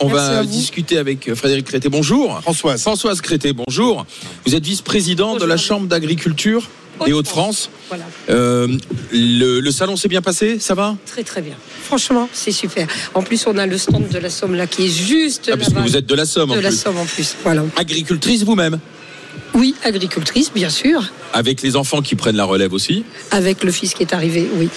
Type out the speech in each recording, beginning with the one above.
On Merci va discuter avec Frédéric Crété. Bonjour. Françoise. Françoise Crété, bonjour. Vous êtes vice-président de la Chambre d'agriculture des Hauts-de-France. Voilà, Euh, le, le salon s'est bien passé, ça va? Très très bien. Franchement, c'est super. En plus, on a le stand de la Somme là qui est juste ah, Parce que vous êtes de la Somme en de la plus. Somme en plus. Voilà. Agricultrice vous-même, Oui, agricultrice, bien sûr, avec les enfants qui prennent la relève aussi. avec le fils qui est arrivé, oui.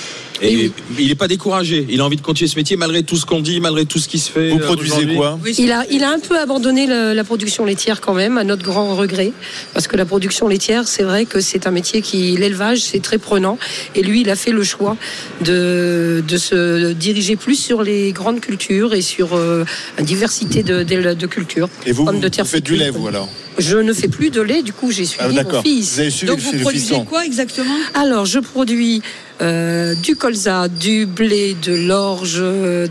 Et oui. il n'est pas découragé. Il a envie de continuer ce métier malgré tout ce qu'on dit, malgré tout ce qui se fait. Vous euh, produisez quoi Il a, il a un peu abandonné le- la production laitière quand même, à notre grand regret, parce que la production laitière, c'est vrai que c'est un métier qui, l'élevage, c'est très prenant, et lui, il a fait le choix de, de se diriger plus sur les grandes cultures et sur euh, une diversité de, de, de cultures. Et vous, vous, de terre faites du lait, vous alors? Je ne fais plus de lait, du coup, j'ai suivi Ah, mon d'accord. fils. Vous avez suivi Donc le, vous produisez quoi exactement? Alors, je produis euh, du colza, du blé, de l'orge, de,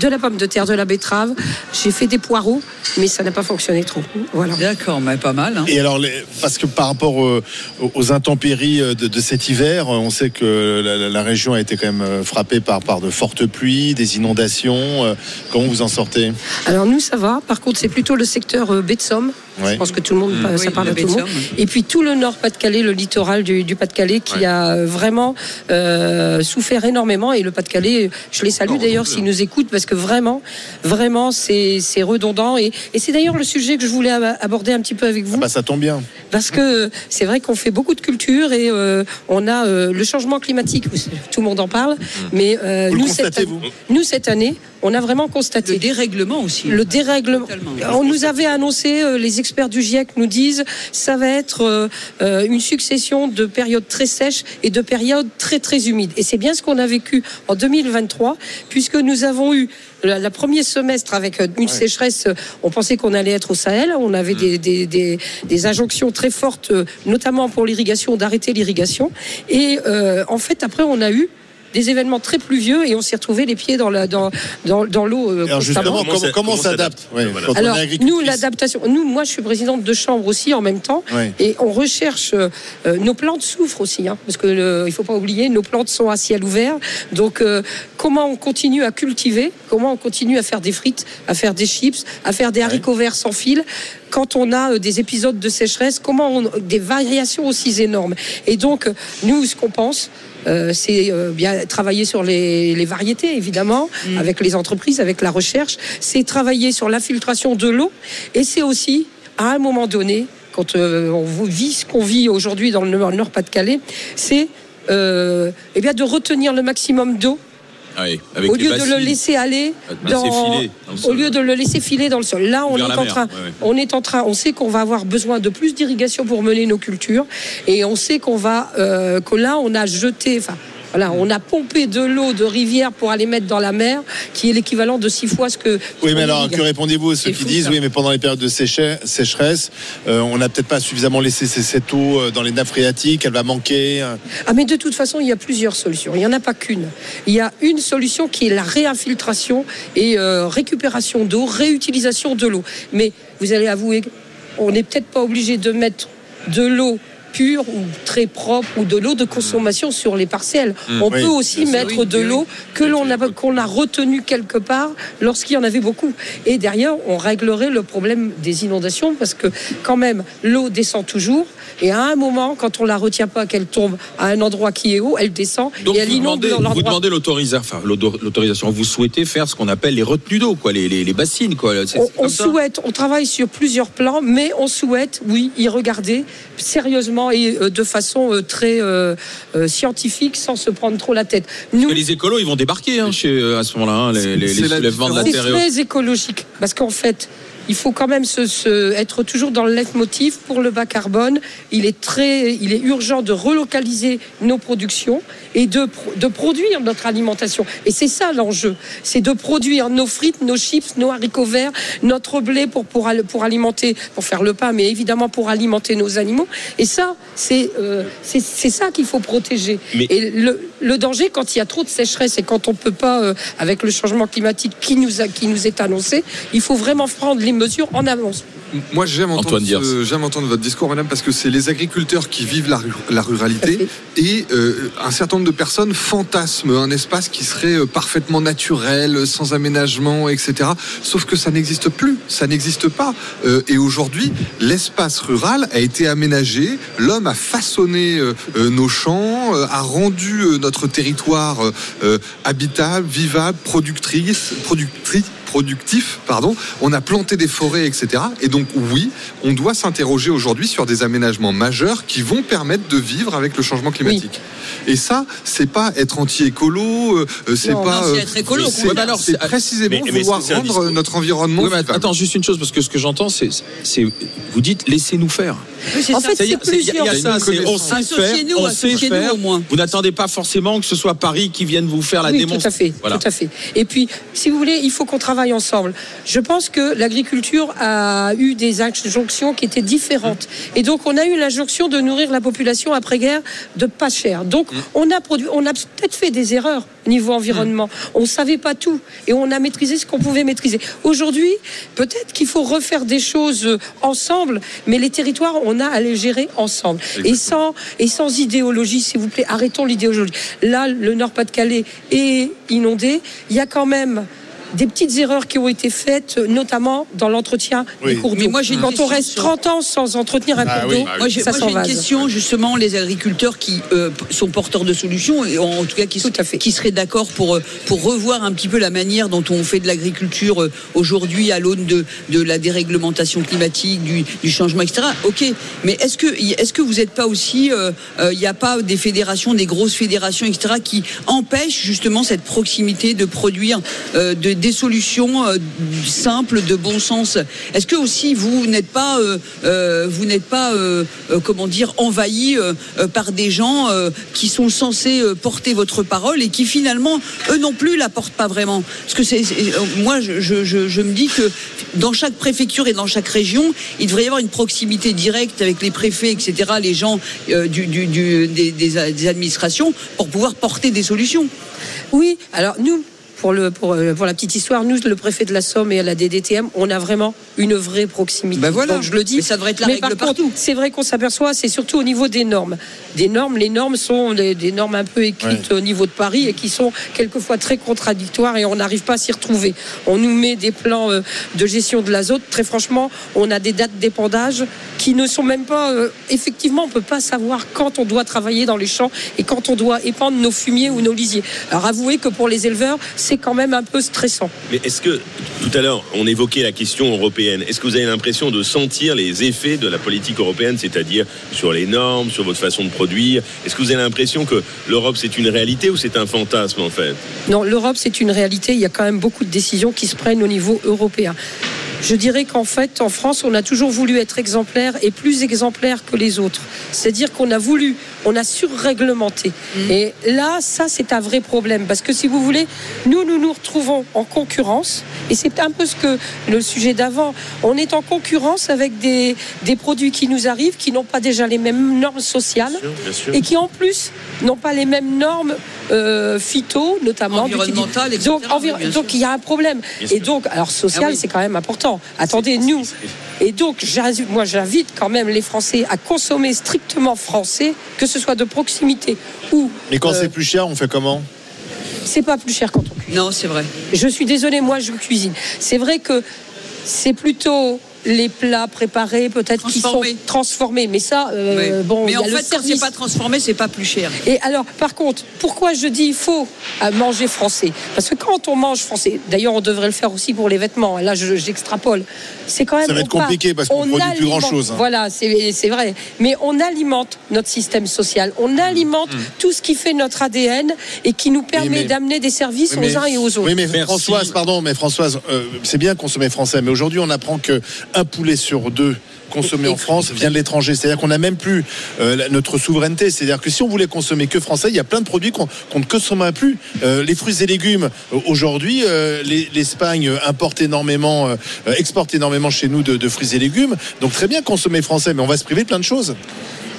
de la pomme de terre, de la betterave. J'ai fait des poireaux, mais ça n'a pas fonctionné trop. Voilà. D'accord, mais pas mal. Hein. Et alors, les- parce que par rapport euh, aux, aux intempéries euh, de, de cet hiver, on sait que la, la- la région a été quand même euh, frappée par, par de fortes pluies, des inondations. euh, Comment vous en sortez? Alors nous, ça va. Par contre, c'est plutôt le secteur euh, baie de Somme. Ouais. Je pense que tout le monde, Mmh. ça Oui, parle à tout le monde. Et puis tout le nord Pas-de-Calais, le littoral du, du Pas-de-Calais qui Ouais. a vraiment euh, souffert énormément. Et le Pas-de-Calais, je les salue d'ailleurs s'ils nous écoutent parce que vraiment, vraiment, c'est redondant. Et, et c'est d'ailleurs le sujet que je voulais ab- aborder un petit peu avec vous. Ah bah, Ça tombe bien. Parce que c'est vrai qu'on fait beaucoup de culture et euh, on a euh, le changement climatique, tout le monde en parle, mais nous, cette, constatez, vous? nous, cette année, on a vraiment constaté Le dérèglement aussi. le dérèglement. Totalement. On nous avait annoncé, euh, les experts du GIEC nous disent, ça va être euh, euh, une succession de périodes très sèches et de périodes très très humides. Et c'est bien ce qu'on a vécu en 2023, puisque nous avons eu la, la premier semestre avec une sécheresse. On pensait qu'on allait être au Sahel. On avait des, des, des, des injonctions très fortes, notamment pour l'irrigation, d'arrêter l'irrigation. Et euh, en fait, après, on a eu des événements très pluvieux et on s'est retrouvé les pieds dans la dans dans, dans l'eau euh, Alors constamment. justement, Comment comment, ça- comment on s'adapte Ouais, Voilà. quand on est Alors, nous, l'adaptation, nous, moi, je suis présidente de chambre aussi en même temps, Ouais. et on recherche. euh, euh, nos plantes souffrent aussi, hein, parce que le- il faut pas oublier, nos plantes sont à ciel ouvert. Donc, euh, comment on continue à cultiver Comment on continue à faire des frites, à faire des chips, à faire des haricots verts sans fil quand on a euh, des épisodes de sécheresse, comment on, des variations aussi énormes. Et donc, euh, nous, ce qu'on pense, euh, c'est euh, bien travailler sur les, les variétés, évidemment, avec les entreprises, avec la recherche. C'est travailler sur l'infiltration de l'eau. Et c'est aussi, à un moment donné, quand euh, on vit ce qu'on vit aujourd'hui dans le Nord- Nord-Pas-de-Calais, c'est eh bien de retenir le maximum d'eau oui, avec au lieu de le laisser aller Laisser dans, filer dans le au sol. lieu de le laisser filer dans le sol. Là, on est Vers en mer, train, ouais. on est en train, on sait qu'on va avoir besoin de plus d'irrigation pour mener nos cultures, et on sait qu'on va, euh, que là, on a jeté, enfin. Voilà, on a pompé de l'eau de rivière pour aller mettre dans la mer, qui est l'équivalent de six fois ce que. Oui, mais alors, que répondez-vous à ceux qui fou, disent, ça. oui, mais pendant les périodes de sécher- sécheresse, euh, on n'a peut-être pas suffisamment laissé cette eau euh, dans les nappes phréatiques, elle va manquer. euh. Ah, mais de toute façon, il y a plusieurs solutions. Il n'y en a pas qu'une. Il y a une solution qui est la réinfiltration et euh, récupération d'eau, réutilisation de l'eau. Mais vous allez avouer, on n'est peut-être pas obligé de mettre de l'eau pure ou très propre ou de l'eau de consommation sur les parcelles. On Oui, peut aussi mettre Oui, de oui, l'eau que l'on a qu'on a retenu quelque part lorsqu'il y en avait beaucoup. Et derrière, on réglerait le problème des inondations parce que quand même l'eau descend toujours et à un moment, quand on la retient pas, qu'elle tombe à un endroit qui est haut, elle descend Donc et elle vous inonde demandez, dans vous demandez l'autorisa- enfin, l'autorisation. Vous souhaitez faire ce qu'on appelle les retenues d'eau, quoi, les, les, les bassines, quoi. On, on souhaite, on travaille sur plusieurs plans, mais on souhaite, oui, y regarder sérieusement et euh, de façon euh, très euh, scientifique, sans se prendre trop la tête. Nous, Mais les écolos, ils vont débarquer hein, chez, à ce moment-là, hein, les, les, les c'est soulèvements de la c'est terre. autres. très écologique, parce qu'en fait, il faut quand même se, se- être toujours dans le leitmotiv pour le bas carbone. Il est très, il est urgent de relocaliser nos productions et de, de produire notre alimentation. Et c'est ça l'enjeu, c'est de produire nos frites, nos chips, nos haricots verts, notre blé pour, pour, pour alimenter, pour faire le pain, mais évidemment pour alimenter nos animaux. Et ça, c'est euh, c'est ça qu'il faut protéger. Mais- Et le, le danger, quand il y a trop de sécheresse et quand on peut pas, euh, avec le changement climatique qui nous, a, qui nous est annoncé, il faut vraiment prendre les mesures en avance. Moi, j'aime entendre, ce- votre discours, madame, parce que c'est les agriculteurs qui vivent la, ru- la ruralité et euh, un certain nombre de personnes fantasment un espace qui serait euh, parfaitement naturel, sans aménagement, etc. Sauf que ça n'existe plus, ça n'existe pas. Euh, et aujourd'hui, l'espace rural a été aménagé, l'homme a façonné euh, euh, nos champs, euh, a rendu euh, notre territoire euh, euh, habitable, vivable, productrice, productrice productif, pardon. On a planté des forêts, etc. Et donc oui, on doit s'interroger aujourd'hui sur des aménagements majeurs qui vont permettre de vivre avec le changement climatique. Et ça, c'est pas être anti-écolo, euh, euh, c'est pas. non, c'est euh, être écolo, c'est- précisément mais- mais vouloir rendre discours. notre environnement. Oui, mais vivable. attends, juste une chose, parce que ce que j'entends, c'est, vous dites, laissez-nous faire. Oui, En ça. fait, c'est il y a- il y a plusieurs. ça, on sait faire, Associez-nous, on sait faire. au moins. Vous n'attendez pas forcément que ce soit Paris qui vienne vous faire la oui, démonstration. tout à fait, Voilà. tout à fait. Et puis, si vous voulez, il faut qu'on travaille ensemble. Je pense que l'agriculture a eu des injonctions qui étaient différentes. Et donc, on a eu l'injonction de nourrir la population après-guerre de pas cher. Donc, on a produit, on a peut-être fait des erreurs au niveau environnement. On savait pas tout et on a maîtrisé ce qu'on pouvait maîtriser. Aujourd'hui, peut-être qu'il faut refaire des choses euh, ensemble, mais les territoires, on a à les gérer ensemble. Et sans, et sans idéologie, s'il vous plaît, arrêtons l'idéologie. Là, le Nord-Pas-de-Calais est inondé. Il y a quand même des petites erreurs qui ont été faites, notamment dans l'entretien Oui. des cours Mais d'eau. moi, j'ai une Quand on question reste sur- 30 ans sans entretenir un Ah cours oui. d'eau, Moi, j'ai ça moi, j'ai une question, justement, les agriculteurs qui euh, sont porteurs de solutions, et en tout cas qui, Tout à fait. qui seraient d'accord pour, euh, pour revoir un petit peu la manière dont on fait de l'agriculture euh, aujourd'hui à l'aune de, de la déréglementation climatique, du, du changement, etc. Ok, mais est-ce que, est que vous n'êtes pas aussi, euh, il n'y a pas des fédérations, des grosses fédérations, etc., qui empêchent justement cette proximité de produire euh, de, des solutions euh, simples, de bon sens Est-ce que aussi vous n'êtes pas, euh, euh, vous n'êtes pas, comment dire, envahi par des gens qui sont censés porter votre parole et qui finalement, eux non plus, la portent pas vraiment? Parce que c'est, moi, je, me dis que dans chaque préfecture et dans chaque région, il devrait y avoir une proximité directe avec les préfets, etc., les gens du, du, des, des administrations pour pouvoir porter des solutions. Oui, alors nous, pour, le, pour, euh, pour la petite histoire, nous, le préfet de la Somme et à la DDTM, on a vraiment une vraie proximité. Ben voilà. Donc je le dis. Mais ça devrait être la Mais règle par partout. C'est vrai qu'on s'aperçoit, c'est surtout au niveau des normes. Des normes, les normes sont des, des normes un peu écrites au niveau de Paris et qui sont quelquefois très contradictoires et on n'arrive pas à s'y retrouver. On nous met des plans euh, de gestion de l'azote. Très franchement, on a des dates d'épandage qui ne sont même pas. euh, effectivement, on peut pas savoir quand on doit travailler dans les champs et quand on doit épandre nos fumiers ou nos lisiers. Alors avouez que pour les éleveurs, c'est quand même un peu stressant. Mais est-ce que, tout à l'heure, on évoquait la question européenne. Est-ce que vous avez l'impression de sentir les effets de la politique européenne, c'est-à-dire sur les normes, sur votre façon de produire? Est-ce que vous avez l'impression que l'Europe, c'est une réalité ou c'est un fantasme, en fait? Non, l'Europe, c'est une réalité. Il y a quand même beaucoup de décisions qui se prennent au niveau européen. Je dirais qu'en fait, en France, on a toujours voulu être exemplaire et plus exemplaire que les autres. C'est-à-dire qu'on a voulu, on a surréglementé. Et là, ça, c'est un vrai problème. Parce que si vous voulez, nous, nous nous retrouvons en concurrence. Et c'est un peu ce que le sujet d'avant. On est en concurrence avec des, des produits qui nous arrivent, qui n'ont pas déjà les mêmes normes sociales Bien sûr. et qui en plus n'ont pas les mêmes normes euh, phyto, notamment Environnementales, d'utilité. etc. Donc, il y a un problème. Bien sûr. Et donc, alors social, Ah oui. c'est quand même important. Attendez, nous. Et donc, moi, j'invite quand même les Français à consommer strictement français, que ce soit de proximité ou. Mais quand euh, c'est plus cher, on fait comment? C'est pas plus cher quand on cuisine. Non, c'est vrai. Je suis désolée, moi je cuisine. C'est vrai que c'est plutôt les plats préparés, peut-être qui sont Transformés. Mais ça, euh, Oui. bon, mais y en a le fait, quand c'est service. pas transformé, c'est pas plus cher. Et alors, par contre, pourquoi je dis il faut euh, manger français? Parce que quand on mange français, d'ailleurs, on devrait le faire aussi pour les vêtements. Là, je- j'extrapole. C'est quand même. Ça va être compliqué parce qu'on on produit plus alimente- grand-chose, hein. Voilà, c'est c'est vrai. Mais on alimente notre système social. On alimente tout ce qui fait notre ADN et qui nous permet mais- d'amener des services Oui, mais- aux uns et aux autres. Oui, mais Merci. Françoise, pardon, mais Françoise, euh, c'est bien consommer français, mais aujourd'hui, on apprend que un poulet sur deux consommé en France vient de l'étranger. C'est-à-dire qu'on n'a même plus euh, notre souveraineté. C'est-à-dire que si on voulait consommer que français, il y a plein de produits qu'on ne consommera plus. Euh, les fruits et légumes, euh, aujourd'hui, les- l'Espagne importe énormément, exporte énormément chez nous de fruits et légumes. Donc très bien consommer français, mais on va se priver de plein de choses.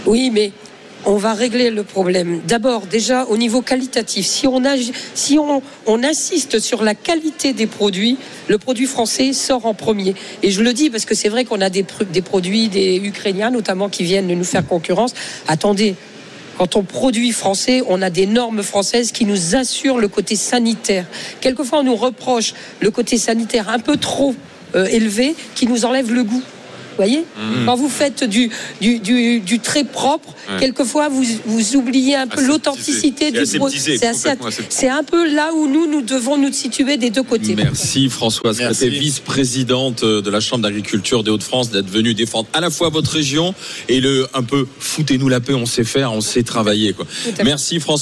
Oui, mais on va régler le problème. D'abord, déjà au niveau qualitatif, si on, si on, on insiste sur la qualité des produits, le produit français sort en premier. Et je le dis parce que c'est vrai qu'on a des, des produits, des Ukrainiens notamment, qui viennent nous faire concurrence. Attendez. Quand on produit français, on a des normes françaises qui nous assurent le côté sanitaire. Quelquefois, on nous reproche le côté sanitaire un peu trop euh, élevé qui nous enlève le goût. Vous voyez Quand vous faites du, du, du, du très propre, Ouais. quelqueusement vous, vous oubliez un peu l'authenticité du produit. C'est un peu là où nous, nous devons nous situer des deux côtés. Merci Françoise Merci. Crépé, vice-présidente de la Chambre d'agriculture des Hauts-de-France, d'être venue défendre à la fois votre région et le un peu foutez-nous la paix, on sait faire, on sait travailler. Quoi. Merci Françoise.